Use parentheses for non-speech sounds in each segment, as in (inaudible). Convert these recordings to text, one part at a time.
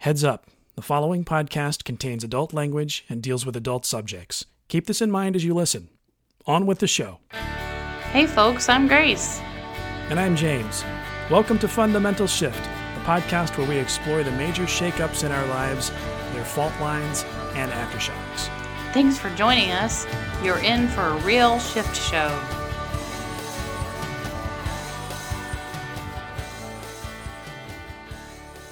Heads up the following podcast contains adult language and deals with adult subjects. Keep this in mind as you listen. On with the show. Hey, folks, I'm Grace. And I'm James. Welcome to Fundamental Shift, the podcast where we explore the major shakeups in our lives, their fault lines, and aftershocks. Thanks for joining us. You're in for a real shift show.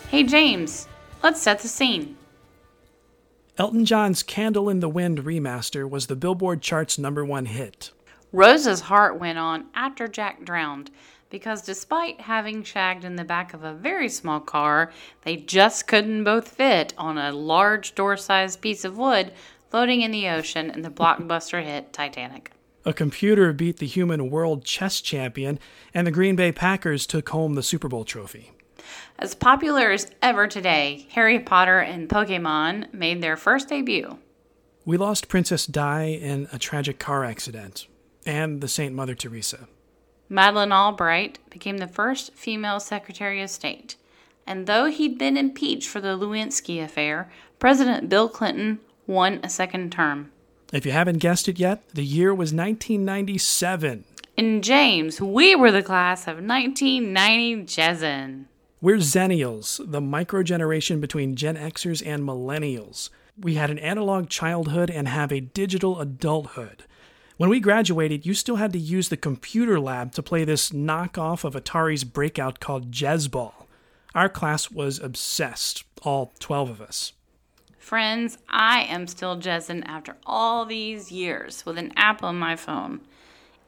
Hey, James, let's set the scene. Elton John's Candle in the Wind remaster was the Billboard chart's number one hit. Rose's heart went on after Jack drowned because despite having shagged in the back of a very small car, they just couldn't both fit on a large door sized piece of wood floating in the ocean in the blockbuster hit Titanic. A computer beat the human world chess champion, and the Green Bay Packers took home the Super Bowl trophy. As popular as ever today, Harry Potter and Pokemon made their first debut. We lost Princess Di in a tragic car accident, and the Saint Mother Teresa. Madeleine Albright became the first female Secretary of State. And though he'd been impeached for the Lewinsky affair, President Bill Clinton won a second term. If you haven't guessed it yet, the year was 1997. And James, we were the class of 1990 Jezen. We're Zennials, the micro generation between Gen Xers and Millennials. We had an analog childhood and have a digital adulthood. When we graduated, you still had to use the computer lab to play this knockoff of Atari's breakout called JezzBall. Our class was obsessed, all 12 of us. Friends, I am still Jezen after all these years with an app on my phone.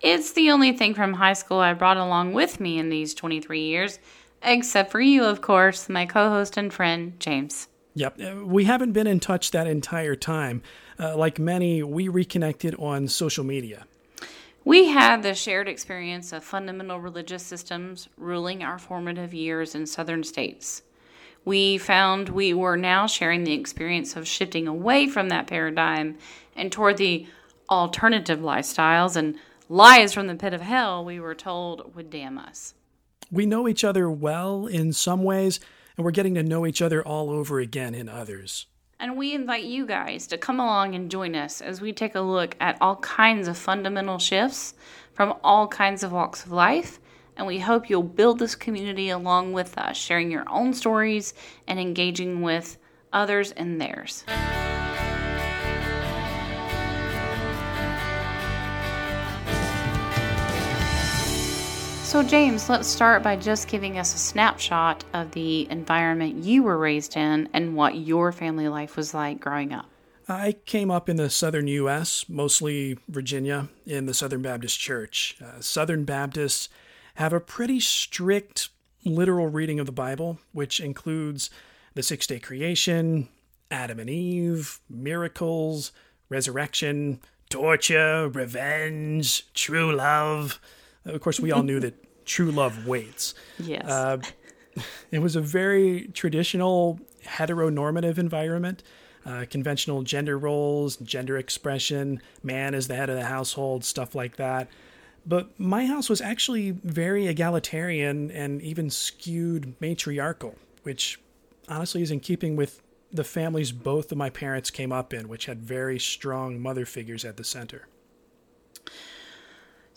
It's the only thing from high school I brought along with me in these 23 years, except for you, of course, my co host and friend, James. Yep, uh, we haven't been in touch that entire time. Uh, like many, we reconnected on social media. We had the shared experience of fundamental religious systems ruling our formative years in southern states. We found we were now sharing the experience of shifting away from that paradigm and toward the alternative lifestyles and lies from the pit of hell we were told would damn us. We know each other well in some ways, and we're getting to know each other all over again in others. And we invite you guys to come along and join us as we take a look at all kinds of fundamental shifts from all kinds of walks of life. And we hope you'll build this community along with us, sharing your own stories and engaging with others and theirs. So, James, let's start by just giving us a snapshot of the environment you were raised in and what your family life was like growing up. I came up in the southern U.S., mostly Virginia, in the Southern Baptist Church. Uh, southern Baptists have a pretty strict literal reading of the Bible, which includes the six day creation, Adam and Eve, miracles, resurrection, torture, revenge, true love. Of course, we all knew that true love waits. (laughs) Yes. Uh, (laughs) it was a very traditional heteronormative environment. Uh, conventional gender roles, gender expression, man is the head of the household, stuff like that. But my house was actually very egalitarian and even skewed matriarchal, which honestly is in keeping with the families both of my parents came up in, which had very strong mother figures at the center.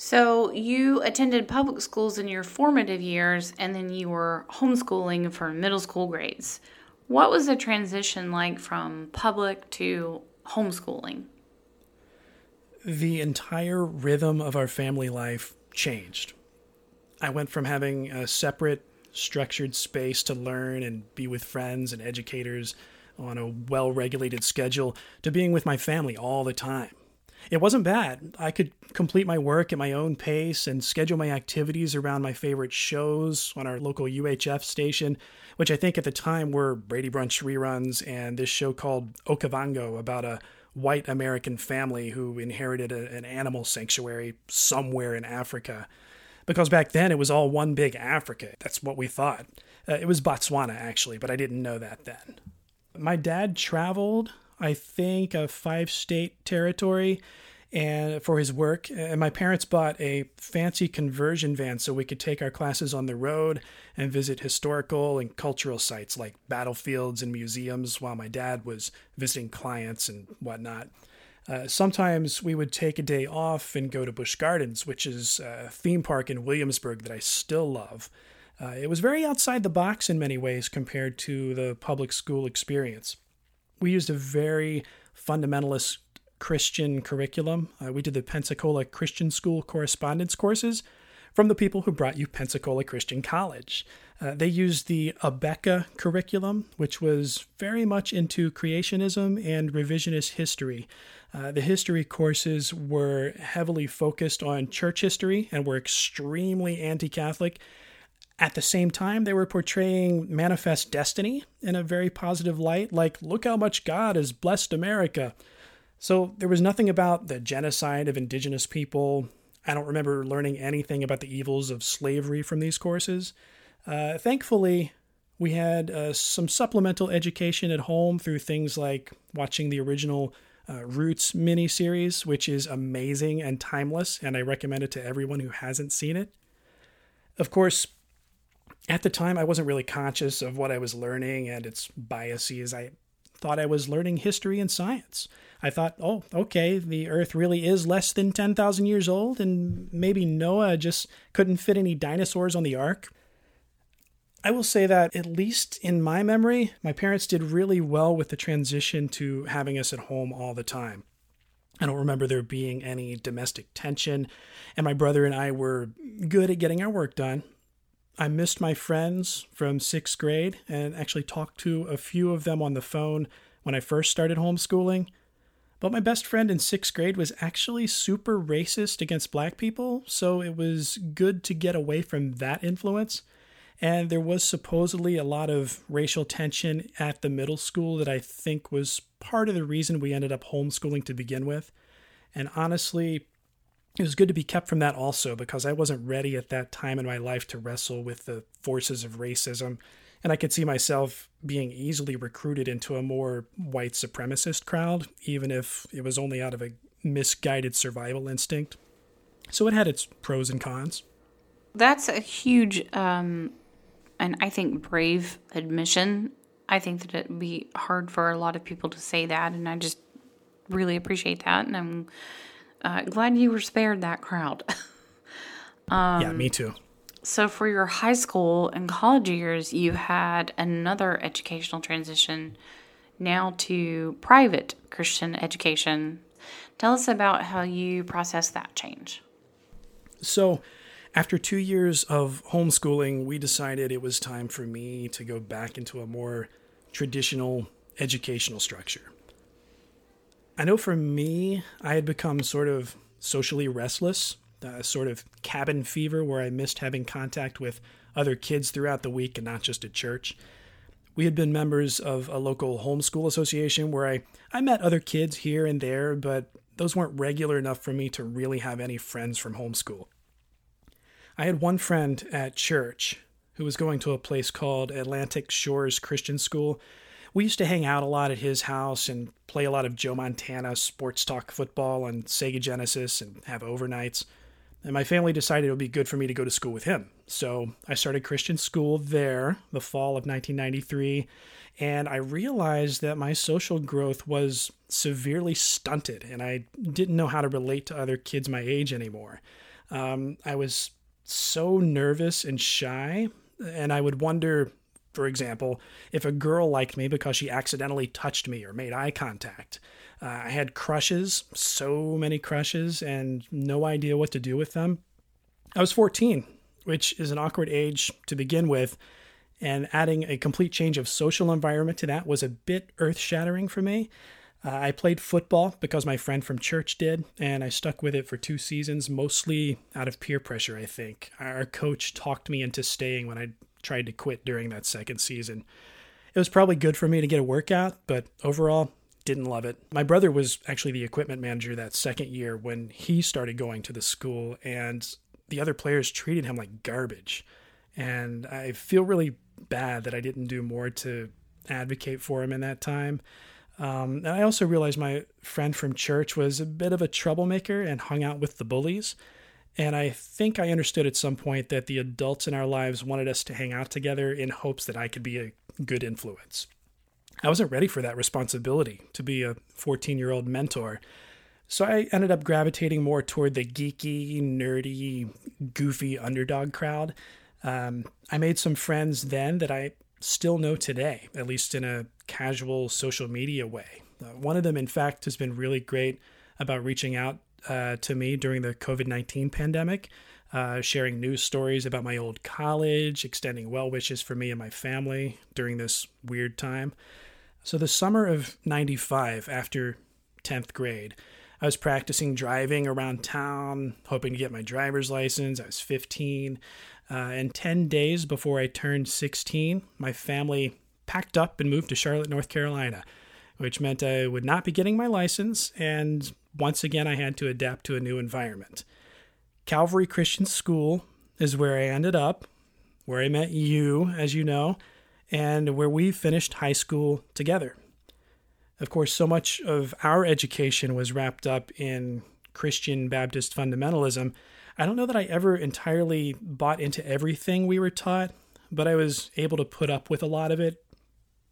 So, you attended public schools in your formative years and then you were homeschooling for middle school grades. What was the transition like from public to homeschooling? The entire rhythm of our family life changed. I went from having a separate, structured space to learn and be with friends and educators on a well regulated schedule to being with my family all the time. It wasn't bad. I could complete my work at my own pace and schedule my activities around my favorite shows on our local UHF station, which I think at the time were Brady Bunch reruns and this show called Okavango about a white American family who inherited a, an animal sanctuary somewhere in Africa. Because back then it was all one big Africa. That's what we thought. Uh, it was Botswana, actually, but I didn't know that then. My dad traveled I think, a five state territory and for his work. And my parents bought a fancy conversion van so we could take our classes on the road and visit historical and cultural sites like battlefields and museums while my dad was visiting clients and whatnot. Uh, sometimes we would take a day off and go to Busch Gardens, which is a theme park in Williamsburg that I still love. Uh, it was very outside the box in many ways compared to the public school experience. We used a very fundamentalist Christian curriculum. Uh, we did the Pensacola Christian School correspondence courses from the people who brought you Pensacola Christian College. Uh, they used the Abeka curriculum, which was very much into creationism and revisionist history. Uh, the history courses were heavily focused on church history and were extremely anti Catholic. At the same time, they were portraying manifest destiny in a very positive light, like, look how much God has blessed America. So there was nothing about the genocide of indigenous people. I don't remember learning anything about the evils of slavery from these courses. Uh, thankfully, we had uh, some supplemental education at home through things like watching the original uh, Roots miniseries, which is amazing and timeless, and I recommend it to everyone who hasn't seen it. Of course, at the time, I wasn't really conscious of what I was learning and its biases. I thought I was learning history and science. I thought, oh, okay, the Earth really is less than 10,000 years old, and maybe Noah just couldn't fit any dinosaurs on the ark. I will say that, at least in my memory, my parents did really well with the transition to having us at home all the time. I don't remember there being any domestic tension, and my brother and I were good at getting our work done. I missed my friends from sixth grade and actually talked to a few of them on the phone when I first started homeschooling. But my best friend in sixth grade was actually super racist against black people, so it was good to get away from that influence. And there was supposedly a lot of racial tension at the middle school that I think was part of the reason we ended up homeschooling to begin with. And honestly, it was good to be kept from that also because I wasn't ready at that time in my life to wrestle with the forces of racism. And I could see myself being easily recruited into a more white supremacist crowd, even if it was only out of a misguided survival instinct. So it had its pros and cons. That's a huge um, and I think brave admission. I think that it'd be hard for a lot of people to say that, and I just really appreciate that, and I'm uh, glad you were spared that crowd. um, (laughs) yeah, me too. So, for your high school and college years, you had another educational transition now to private Christian education. Tell us about how you processed that change. So, after two years of homeschooling, we decided it was time for me to go back into a more traditional educational structure. I know for me, I had become sort of socially restless, a sort of cabin fever where I missed having contact with other kids throughout the week and not just at church. We had been members of a local homeschool association where I, I met other kids here and there, but those weren't regular enough for me to really have any friends from homeschool. I had one friend at church who was going to a place called Atlantic Shores Christian School. We used to hang out a lot at his house and play a lot of Joe Montana sports talk football on Sega Genesis and have overnights. And my family decided it would be good for me to go to school with him. So I started Christian school there the fall of 1993. And I realized that my social growth was severely stunted and I didn't know how to relate to other kids my age anymore. Um, I was so nervous and shy. And I would wonder, for example, if a girl liked me because she accidentally touched me or made eye contact. Uh, I had crushes, so many crushes, and no idea what to do with them. I was 14, which is an awkward age to begin with, and adding a complete change of social environment to that was a bit earth shattering for me. Uh, I played football because my friend from church did, and I stuck with it for two seasons, mostly out of peer pressure, I think. Our coach talked me into staying when I tried to quit during that second season. It was probably good for me to get a workout, but overall, didn't love it. My brother was actually the equipment manager that second year when he started going to the school, and the other players treated him like garbage. And I feel really bad that I didn't do more to advocate for him in that time. Um, and I also realized my friend from church was a bit of a troublemaker and hung out with the bullies. And I think I understood at some point that the adults in our lives wanted us to hang out together in hopes that I could be a good influence. I wasn't ready for that responsibility to be a 14 year old mentor. So I ended up gravitating more toward the geeky, nerdy, goofy underdog crowd. Um, I made some friends then that I still know today, at least in a casual social media way. Uh, one of them, in fact, has been really great about reaching out uh, to me during the COVID 19 pandemic, uh, sharing news stories about my old college, extending well wishes for me and my family during this weird time. So, the summer of 95, after 10th grade, I was practicing driving around town, hoping to get my driver's license. I was 15. Uh, and 10 days before I turned 16, my family packed up and moved to Charlotte, North Carolina, which meant I would not be getting my license and once again, I had to adapt to a new environment. Calvary Christian School is where I ended up, where I met you, as you know, and where we finished high school together. Of course, so much of our education was wrapped up in Christian Baptist fundamentalism. I don't know that I ever entirely bought into everything we were taught, but I was able to put up with a lot of it,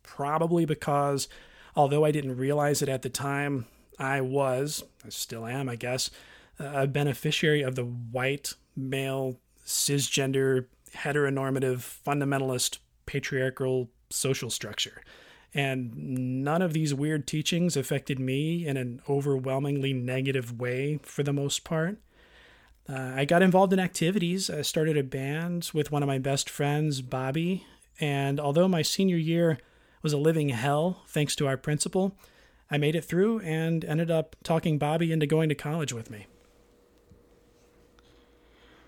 probably because, although I didn't realize it at the time, I was, I still am, I guess, a beneficiary of the white, male, cisgender, heteronormative, fundamentalist, patriarchal social structure. And none of these weird teachings affected me in an overwhelmingly negative way for the most part. Uh, I got involved in activities. I started a band with one of my best friends, Bobby. And although my senior year was a living hell, thanks to our principal, I made it through and ended up talking Bobby into going to college with me.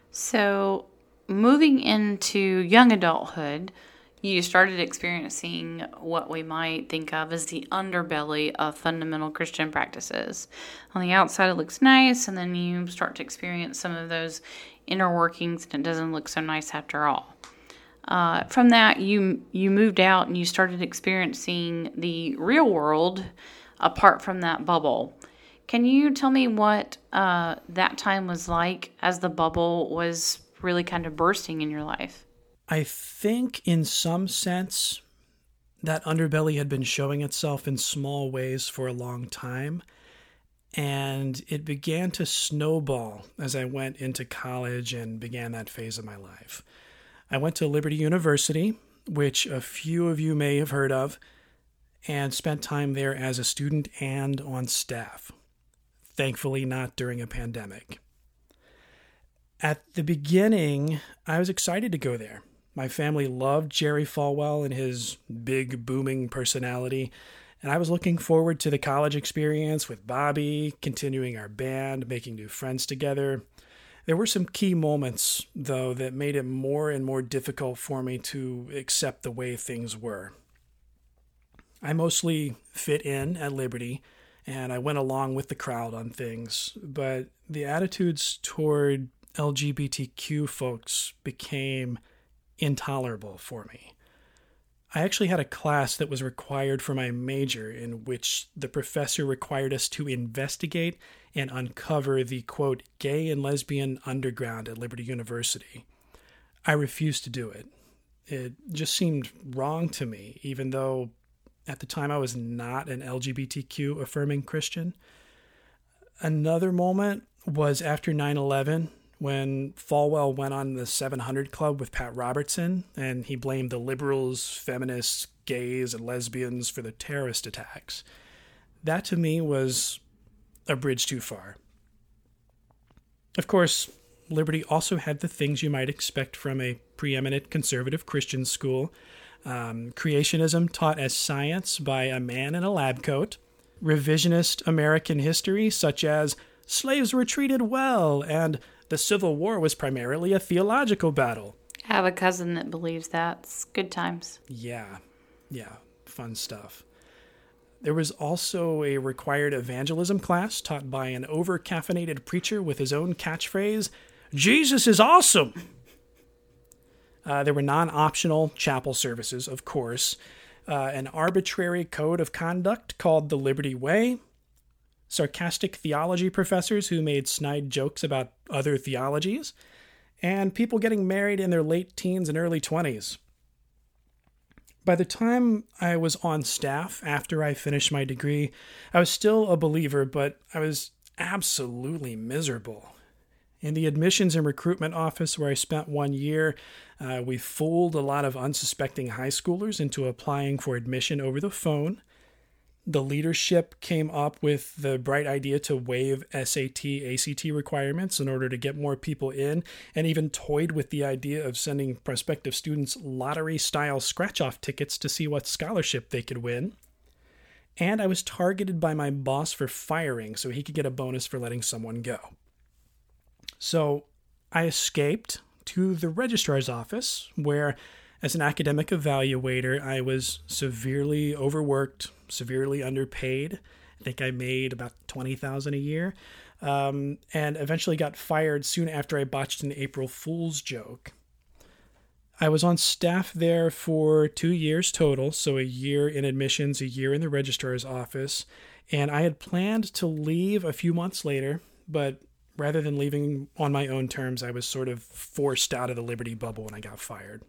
So, moving into young adulthood, you started experiencing what we might think of as the underbelly of fundamental Christian practices. On the outside, it looks nice, and then you start to experience some of those inner workings, and it doesn't look so nice after all. Uh, from that, you you moved out and you started experiencing the real world apart from that bubble. Can you tell me what uh, that time was like as the bubble was really kind of bursting in your life? I think, in some sense, that underbelly had been showing itself in small ways for a long time. And it began to snowball as I went into college and began that phase of my life. I went to Liberty University, which a few of you may have heard of and spent time there as a student and on staff. Thankfully, not during a pandemic. At the beginning, I was excited to go there. My family loved Jerry Falwell and his big, booming personality, and I was looking forward to the college experience with Bobby, continuing our band, making new friends together. There were some key moments, though, that made it more and more difficult for me to accept the way things were. I mostly fit in at Liberty and I went along with the crowd on things, but the attitudes toward LGBTQ folks became intolerable for me. I actually had a class that was required for my major in which the professor required us to investigate and uncover the quote gay and lesbian underground at Liberty University. I refused to do it. It just seemed wrong to me, even though at the time, I was not an LGBTQ affirming Christian. Another moment was after 9 11 when Falwell went on the 700 Club with Pat Robertson and he blamed the liberals, feminists, gays, and lesbians for the terrorist attacks. That to me was a bridge too far. Of course, Liberty also had the things you might expect from a preeminent conservative Christian school um, creationism taught as science by a man in a lab coat, revisionist American history, such as slaves were treated well and the Civil War was primarily a theological battle. I have a cousin that believes that. It's good times. Yeah, yeah, fun stuff. There was also a required evangelism class taught by an over caffeinated preacher with his own catchphrase Jesus is awesome! Uh, there were non optional chapel services, of course. uh, an arbitrary code of conduct called the Liberty Way, sarcastic theology professors who made snide jokes about other theologies, and people getting married in their late teens and early 20s. By the time I was on staff after I finished my degree, I was still a believer, but I was absolutely miserable. In the admissions and recruitment office where I spent one year, uh, we fooled a lot of unsuspecting high schoolers into applying for admission over the phone. The leadership came up with the bright idea to waive SAT, ACT requirements in order to get more people in, and even toyed with the idea of sending prospective students lottery style scratch off tickets to see what scholarship they could win. And I was targeted by my boss for firing so he could get a bonus for letting someone go. So I escaped to the registrar's office, where, as an academic evaluator, I was severely overworked, severely underpaid. I think I made about twenty thousand a year, um, and eventually got fired soon after I botched an April Fool's joke. I was on staff there for two years total, so a year in admissions, a year in the registrar's office, and I had planned to leave a few months later, but rather than leaving on my own terms, I was sort of forced out of the Liberty bubble when I got fired.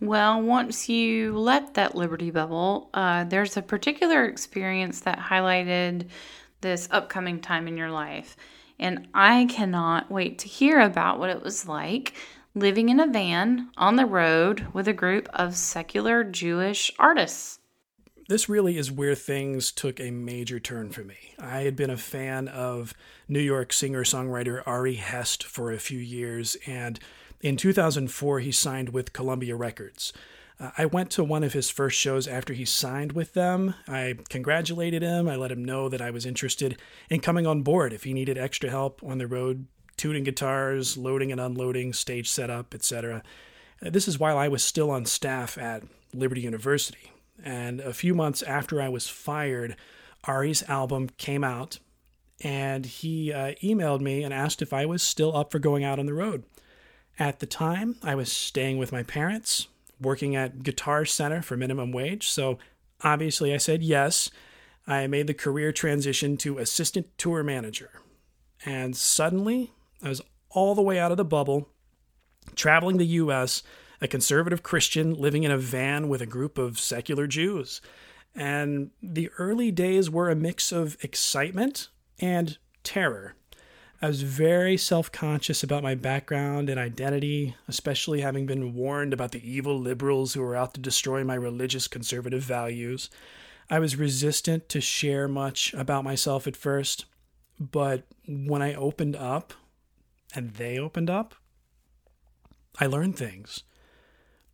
Well, once you left that Liberty bubble, uh, there's a particular experience that highlighted this upcoming time in your life. And I cannot wait to hear about what it was like living in a van on the road with a group of secular Jewish artists this really is where things took a major turn for me. I had been a fan of New York singer songwriter Ari Hest for a few years, and in 2004, he signed with Columbia Records. Uh, I went to one of his first shows after he signed with them. I congratulated him. I let him know that I was interested in coming on board if he needed extra help on the road, tuning guitars, loading and unloading, stage setup, etc. Uh, this is while I was still on staff at Liberty University. And a few months after I was fired, Ari's album came out, and he uh, emailed me and asked if I was still up for going out on the road. At the time, I was staying with my parents, working at Guitar Center for minimum wage, so obviously I said yes. I made the career transition to assistant tour manager. And suddenly, I was all the way out of the bubble, traveling the US a conservative Christian living in a van with a group of secular Jews. And the early days were a mix of excitement and terror. I was very self conscious about my background and identity, especially having been warned about the evil liberals who were out to destroy my religious conservative values. I was resistant to share much about myself at first, but when I opened up and they opened up, I learned things.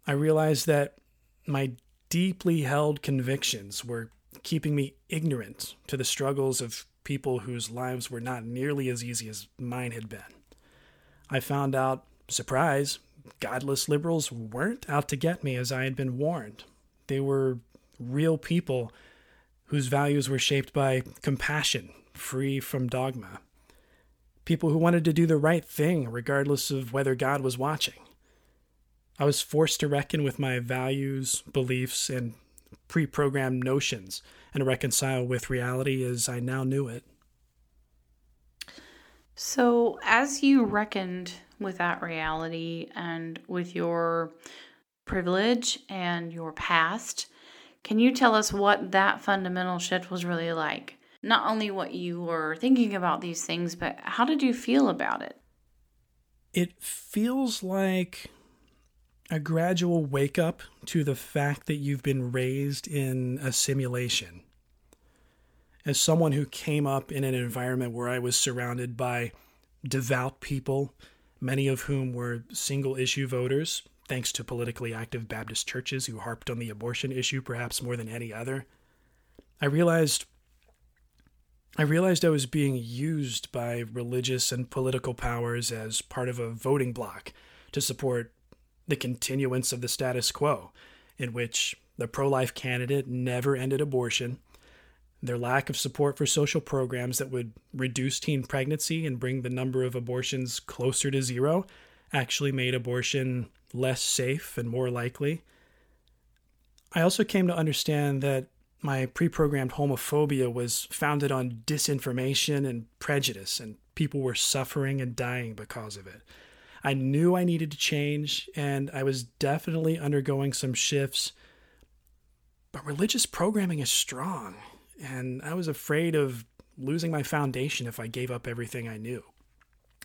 I realized that my deeply held convictions were keeping me ignorant to the struggles of people whose lives were not nearly as easy as mine had been. I found out, surprise, godless liberals weren't out to get me as I had been warned. They were real people whose values were shaped by compassion, free from dogma. People who wanted to do the right thing regardless of whether God was watching. I was forced to reckon with my values, beliefs, and pre programmed notions and reconcile with reality as I now knew it. So, as you reckoned with that reality and with your privilege and your past, can you tell us what that fundamental shift was really like? Not only what you were thinking about these things, but how did you feel about it? It feels like a gradual wake up to the fact that you've been raised in a simulation. As someone who came up in an environment where I was surrounded by devout people, many of whom were single issue voters, thanks to politically active Baptist churches who harped on the abortion issue perhaps more than any other, I realized I realized I was being used by religious and political powers as part of a voting bloc to support the continuance of the status quo, in which the pro life candidate never ended abortion, their lack of support for social programs that would reduce teen pregnancy and bring the number of abortions closer to zero actually made abortion less safe and more likely. I also came to understand that my pre programmed homophobia was founded on disinformation and prejudice, and people were suffering and dying because of it. I knew I needed to change, and I was definitely undergoing some shifts. But religious programming is strong, and I was afraid of losing my foundation if I gave up everything I knew.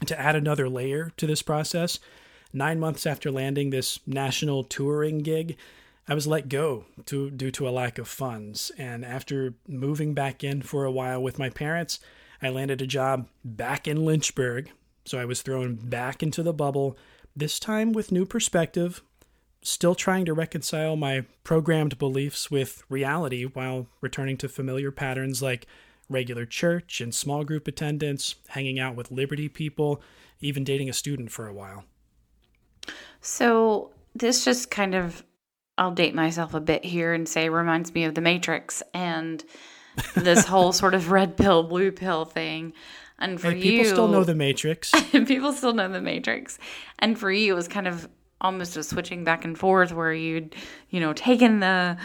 To add another layer to this process, nine months after landing this national touring gig, I was let go to, due to a lack of funds. And after moving back in for a while with my parents, I landed a job back in Lynchburg. So I was thrown back into the bubble, this time with new perspective, still trying to reconcile my programmed beliefs with reality while returning to familiar patterns like regular church and small group attendance, hanging out with Liberty people, even dating a student for a while. So, this just kind of, I'll date myself a bit here and say reminds me of The Matrix and this whole (laughs) sort of red pill, blue pill thing. And for hey, you, people still know The Matrix. (laughs) people still know The Matrix. And for you, it was kind of almost a switching back and forth where you'd, you know, taken the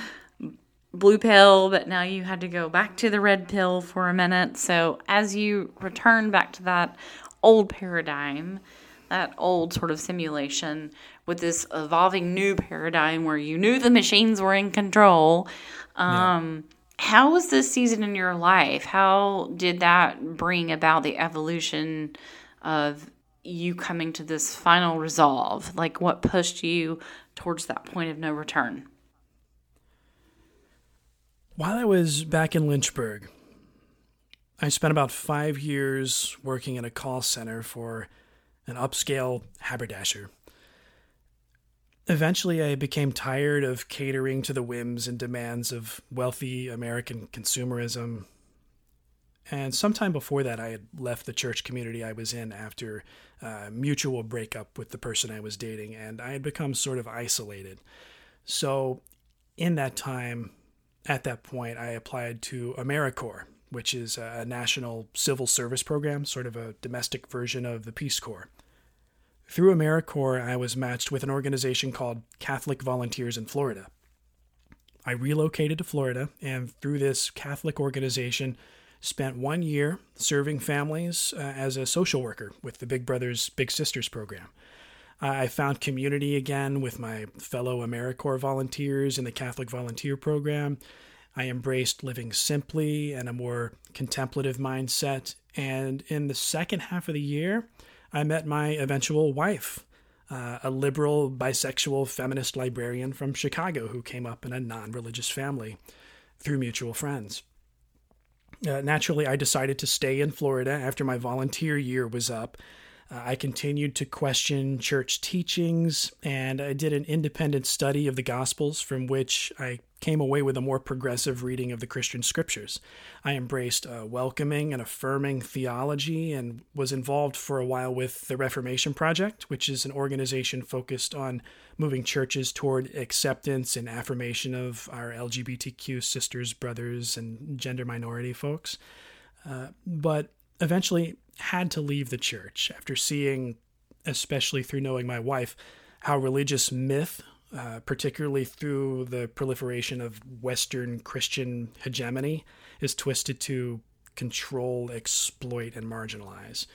blue pill, but now you had to go back to the red pill for a minute. So as you return back to that old paradigm, that old sort of simulation with this evolving new paradigm where you knew the machines were in control. Um, yeah. How was this season in your life? How did that bring about the evolution of you coming to this final resolve? Like, what pushed you towards that point of no return? While I was back in Lynchburg, I spent about five years working in a call center for an upscale haberdasher. Eventually, I became tired of catering to the whims and demands of wealthy American consumerism. And sometime before that, I had left the church community I was in after a mutual breakup with the person I was dating, and I had become sort of isolated. So, in that time, at that point, I applied to AmeriCorps, which is a national civil service program, sort of a domestic version of the Peace Corps. Through AmeriCorps, I was matched with an organization called Catholic Volunteers in Florida. I relocated to Florida, and through this Catholic organization, spent one year serving families uh, as a social worker with the Big Brothers Big Sisters program. I found community again with my fellow AmeriCorps volunteers in the Catholic Volunteer Program. I embraced living simply and a more contemplative mindset. And in the second half of the year, I met my eventual wife, uh, a liberal, bisexual, feminist librarian from Chicago who came up in a non religious family through mutual friends. Uh, naturally, I decided to stay in Florida after my volunteer year was up uh, I continued to question church teachings, and I did an independent study of the Gospels from which I came away with a more progressive reading of the Christian scriptures. I embraced a welcoming and affirming theology and was involved for a while with the Reformation Project, which is an organization focused on moving churches toward acceptance and affirmation of our LGBTQ sisters, brothers, and gender minority folks. Uh, but eventually had to leave the church after seeing, especially through knowing my wife, how religious myth, uh, particularly through the proliferation of Western Christian hegemony, is twisted to control, exploit, and marginalize.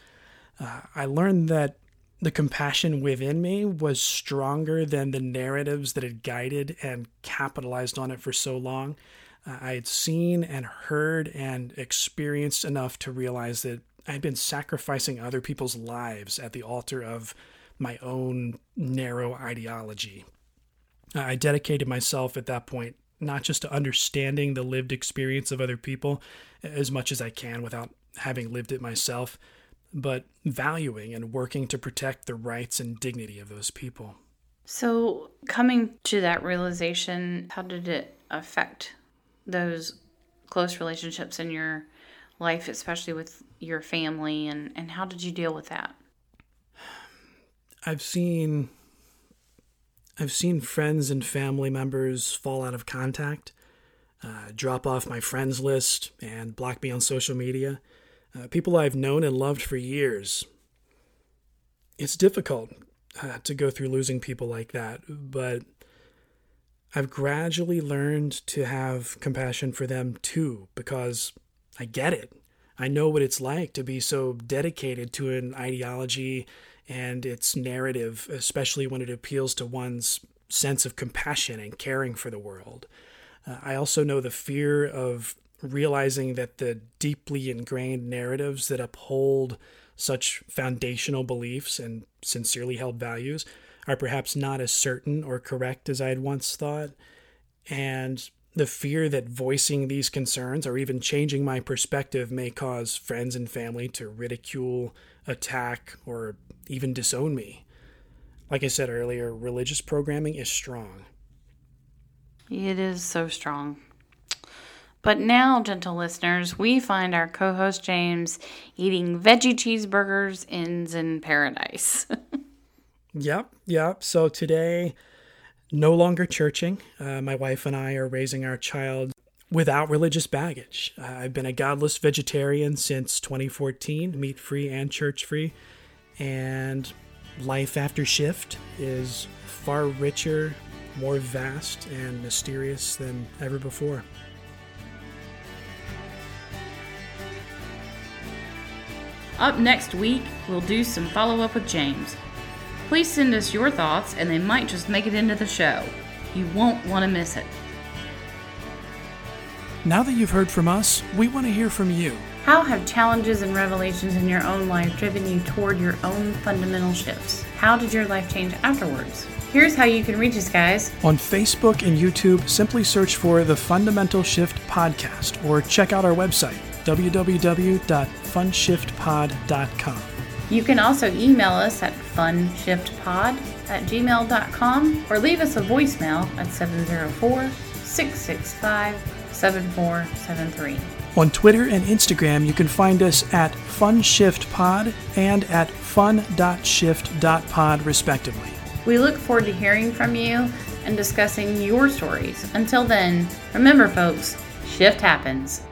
Uh, I learned that the compassion within me was stronger than the narratives that had guided and capitalized on it for so long. Uh, I had seen and heard and experienced enough to realize that I'd been sacrificing other people's lives at the altar of my own narrow ideology. I dedicated myself at that point not just to understanding the lived experience of other people as much as I can without having lived it myself, but valuing and working to protect the rights and dignity of those people. So, coming to that realization, how did it affect those close relationships in your life, especially with your family, and, and how did you deal with that? I've seen I've seen friends and family members fall out of contact, uh, drop off my friends list, and block me on social media. Uh, people I've known and loved for years. It's difficult uh, to go through losing people like that, but I've gradually learned to have compassion for them too because I get it. I know what it's like to be so dedicated to an ideology and its narrative, especially when it appeals to one's sense of compassion and caring for the world. Uh, I also know the fear of realizing that the deeply ingrained narratives that uphold such foundational beliefs and sincerely held values are perhaps not as certain or correct as I had once thought. And the fear that voicing these concerns or even changing my perspective may cause friends and family to ridicule, attack, or even disown me. Like I said earlier, religious programming is strong. It is so strong. But now, gentle listeners, we find our co host James eating veggie cheeseburgers in Zen paradise. (laughs) yep, yep. So today, no longer churching. Uh, my wife and I are raising our child without religious baggage. Uh, I've been a godless vegetarian since 2014, meat free and church free. And life after shift is far richer, more vast, and mysterious than ever before. Up next week, we'll do some follow up with James. Please send us your thoughts, and they might just make it into the show. You won't want to miss it. Now that you've heard from us, we want to hear from you. How have challenges and revelations in your own life driven you toward your own fundamental shifts? How did your life change afterwards? Here's how you can reach us, guys. On Facebook and YouTube, simply search for the Fundamental Shift Podcast or check out our website, www.funshiftpod.com. You can also email us at funshiftpod at gmail.com or leave us a voicemail at 704 665 7473. On Twitter and Instagram, you can find us at FunShiftPod and at fun.shift.pod, respectively. We look forward to hearing from you and discussing your stories. Until then, remember, folks, shift happens.